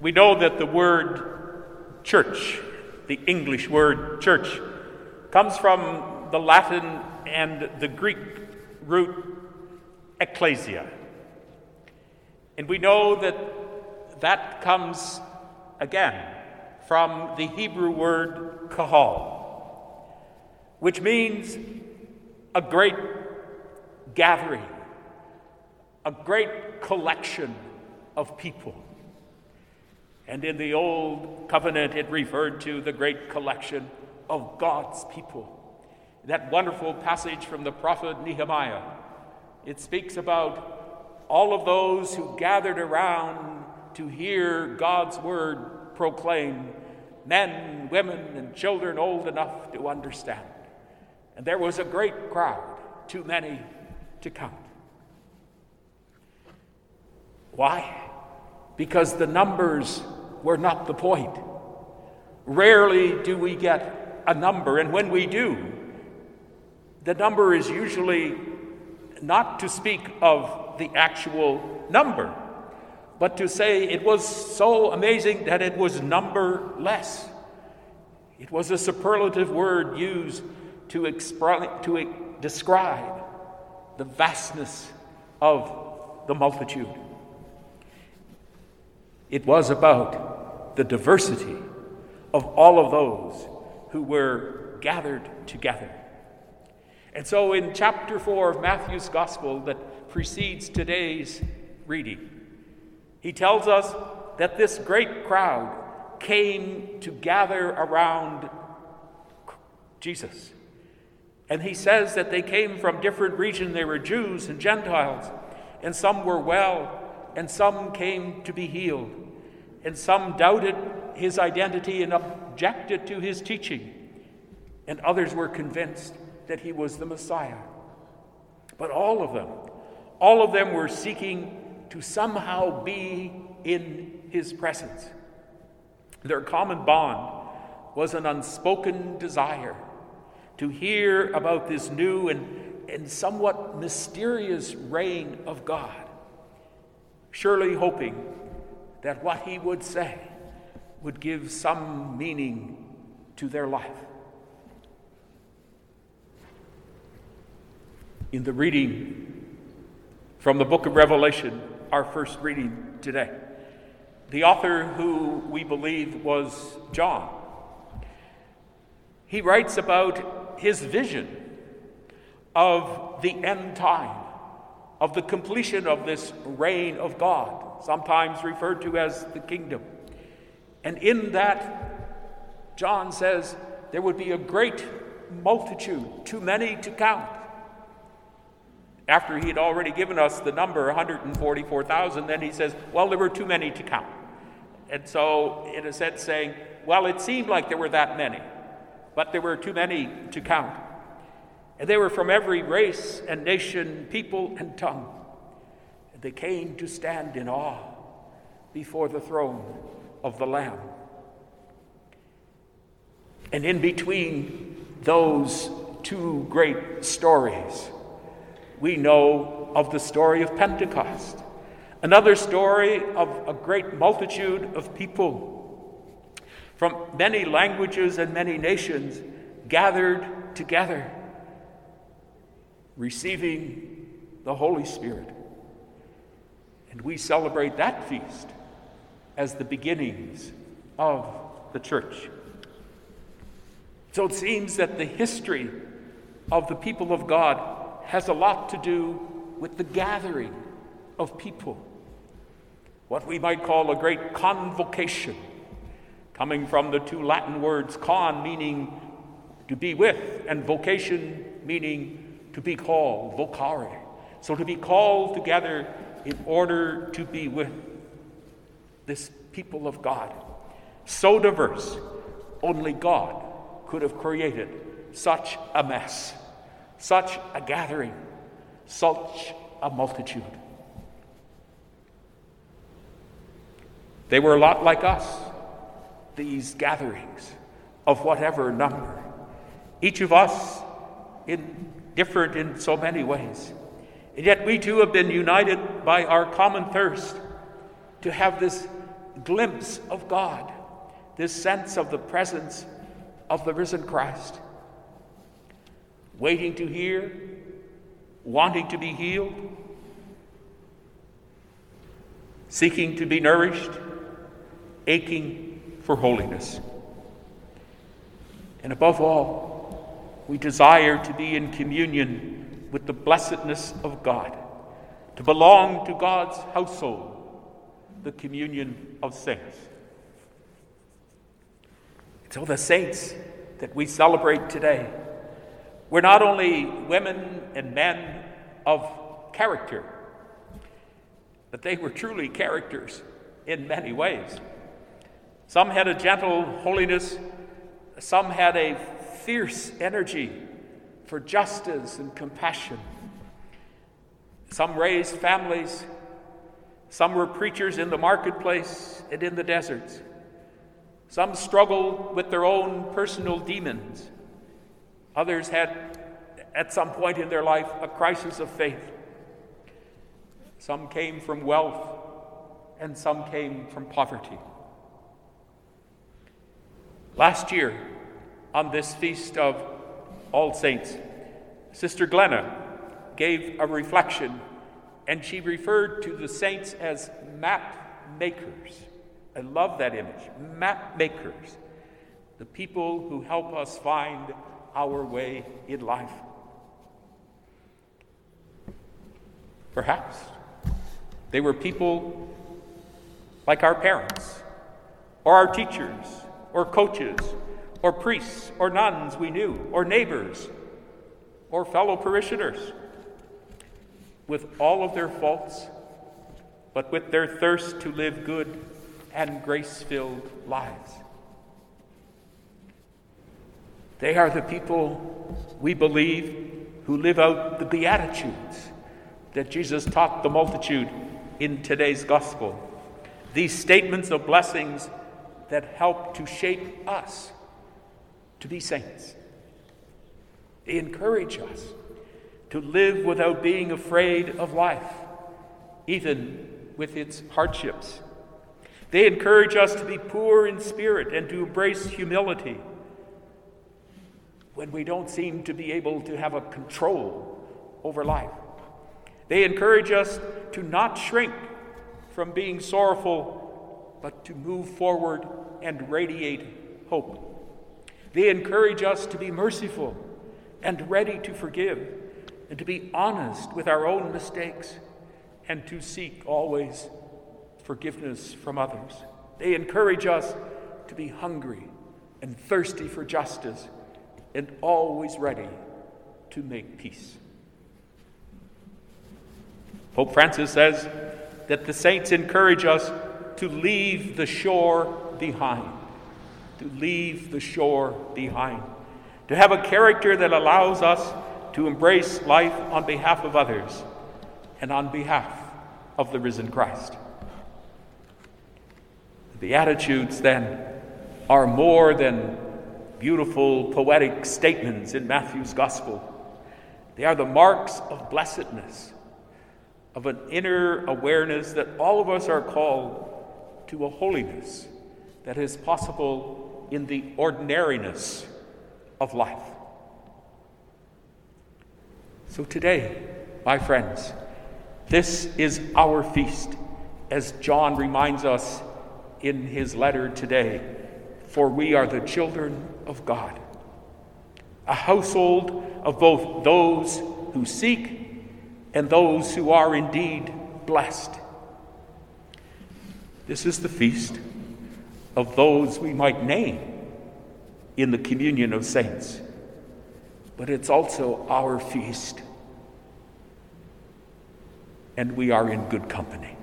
We know that the word church, the English word church, comes from the Latin and the Greek root ecclesia. And we know that that comes again from the Hebrew word kahal, which means a great gathering, a great collection of people. And in the Old Covenant, it referred to the great collection of God's people. That wonderful passage from the prophet Nehemiah, it speaks about all of those who gathered around to hear God's word proclaimed men, women, and children old enough to understand. And there was a great crowd, too many to count. Why? Because the numbers were not the point. Rarely do we get a number, and when we do, the number is usually not to speak of the actual number, but to say it was so amazing that it was numberless. It was a superlative word used to, expri- to describe the vastness of the multitude. It was about the diversity of all of those who were gathered together. And so, in chapter 4 of Matthew's Gospel that precedes today's reading, he tells us that this great crowd came to gather around Jesus. And he says that they came from different regions. They were Jews and Gentiles, and some were well, and some came to be healed, and some doubted his identity and objected to his teaching, and others were convinced that he was the Messiah. But all of them, all of them were seeking to somehow be in his presence. Their common bond was an unspoken desire to hear about this new and, and somewhat mysterious reign of God, surely hoping that what he would say would give some meaning to their life. In the reading from the book of Revelation, our first reading today, the author, who we believe was John, he writes about his vision of the end time, of the completion of this reign of God, sometimes referred to as the kingdom. And in that, John says there would be a great multitude, too many to count. After he had already given us the number 144,000, then he says, Well, there were too many to count. And so, in a sense, saying, Well, it seemed like there were that many but there were too many to count. And they were from every race and nation, people and tongue. And they came to stand in awe before the throne of the Lamb. And in between those two great stories, we know of the story of Pentecost, another story of a great multitude of people from many languages and many nations gathered together, receiving the Holy Spirit. And we celebrate that feast as the beginnings of the church. So it seems that the history of the people of God has a lot to do with the gathering of people, what we might call a great convocation coming from the two Latin words con, meaning to be with, and vocation, meaning to be called, vocare. So to be called together in order to be with this people of God. So diverse, only God could have created such a mess, such a gathering, such a multitude. They were a lot like us these gatherings of whatever number. Each of us in different in so many ways. And yet we too have been united by our common thirst to have this glimpse of God, this sense of the presence of the risen Christ. Waiting to hear, wanting to be healed, seeking to be nourished, aching for holiness. And above all, we desire to be in communion with the blessedness of God, to belong to God's household, the communion of saints. So, the saints that we celebrate today were not only women and men of character, but they were truly characters in many ways. Some had a gentle holiness, some had a fierce energy for justice and compassion. Some raised families, some were preachers in the marketplace and in the deserts. Some struggled with their own personal demons. Others had, at some point in their life, a crisis of faith. Some came from wealth, and some came from poverty. Last year, on this feast of All Saints, Sister Glenna gave a reflection, and she referred to the saints as map makers. I love that image. Map makers, the people who help us find our way in life. Perhaps they were people like our parents, or our teachers, or coaches, or priests, or nuns we knew, or neighbors, or fellow parishioners, with all of their faults, but with their thirst to live good and grace filled lives. They are the people we believe who live out the Beatitudes that Jesus taught the multitude in today's gospel. These statements of blessings that help to shape us to be saints. They encourage us to live without being afraid of life, even with its hardships. They encourage us to be poor in spirit and to embrace humility when we don't seem to be able to have a control over life. They encourage us to not shrink from being sorrowful, but to move forward and radiate hope. They encourage us to be merciful and ready to forgive, and to be honest with our own mistakes, and to seek always forgiveness from others. They encourage us to be hungry and thirsty for justice and always ready to make peace. Pope Francis says that the saints encourage us to leave the shore behind, to leave the shore behind, to have a character that allows us to embrace life on behalf of others and on behalf of the risen Christ. The Beatitudes, then, are more than beautiful poetic statements in Matthew's Gospel. They are the marks of blessedness, of an inner awareness that all of us are called to a holiness that is possible in the ordinariness of life. So today, my friends, this is our feast, as John reminds us in his letter today, for we are the children of God, a household of both those who seek and those who are indeed blessed. This is the feast of those we might name in the communion of saints, but it's also our feast, and we are in good company.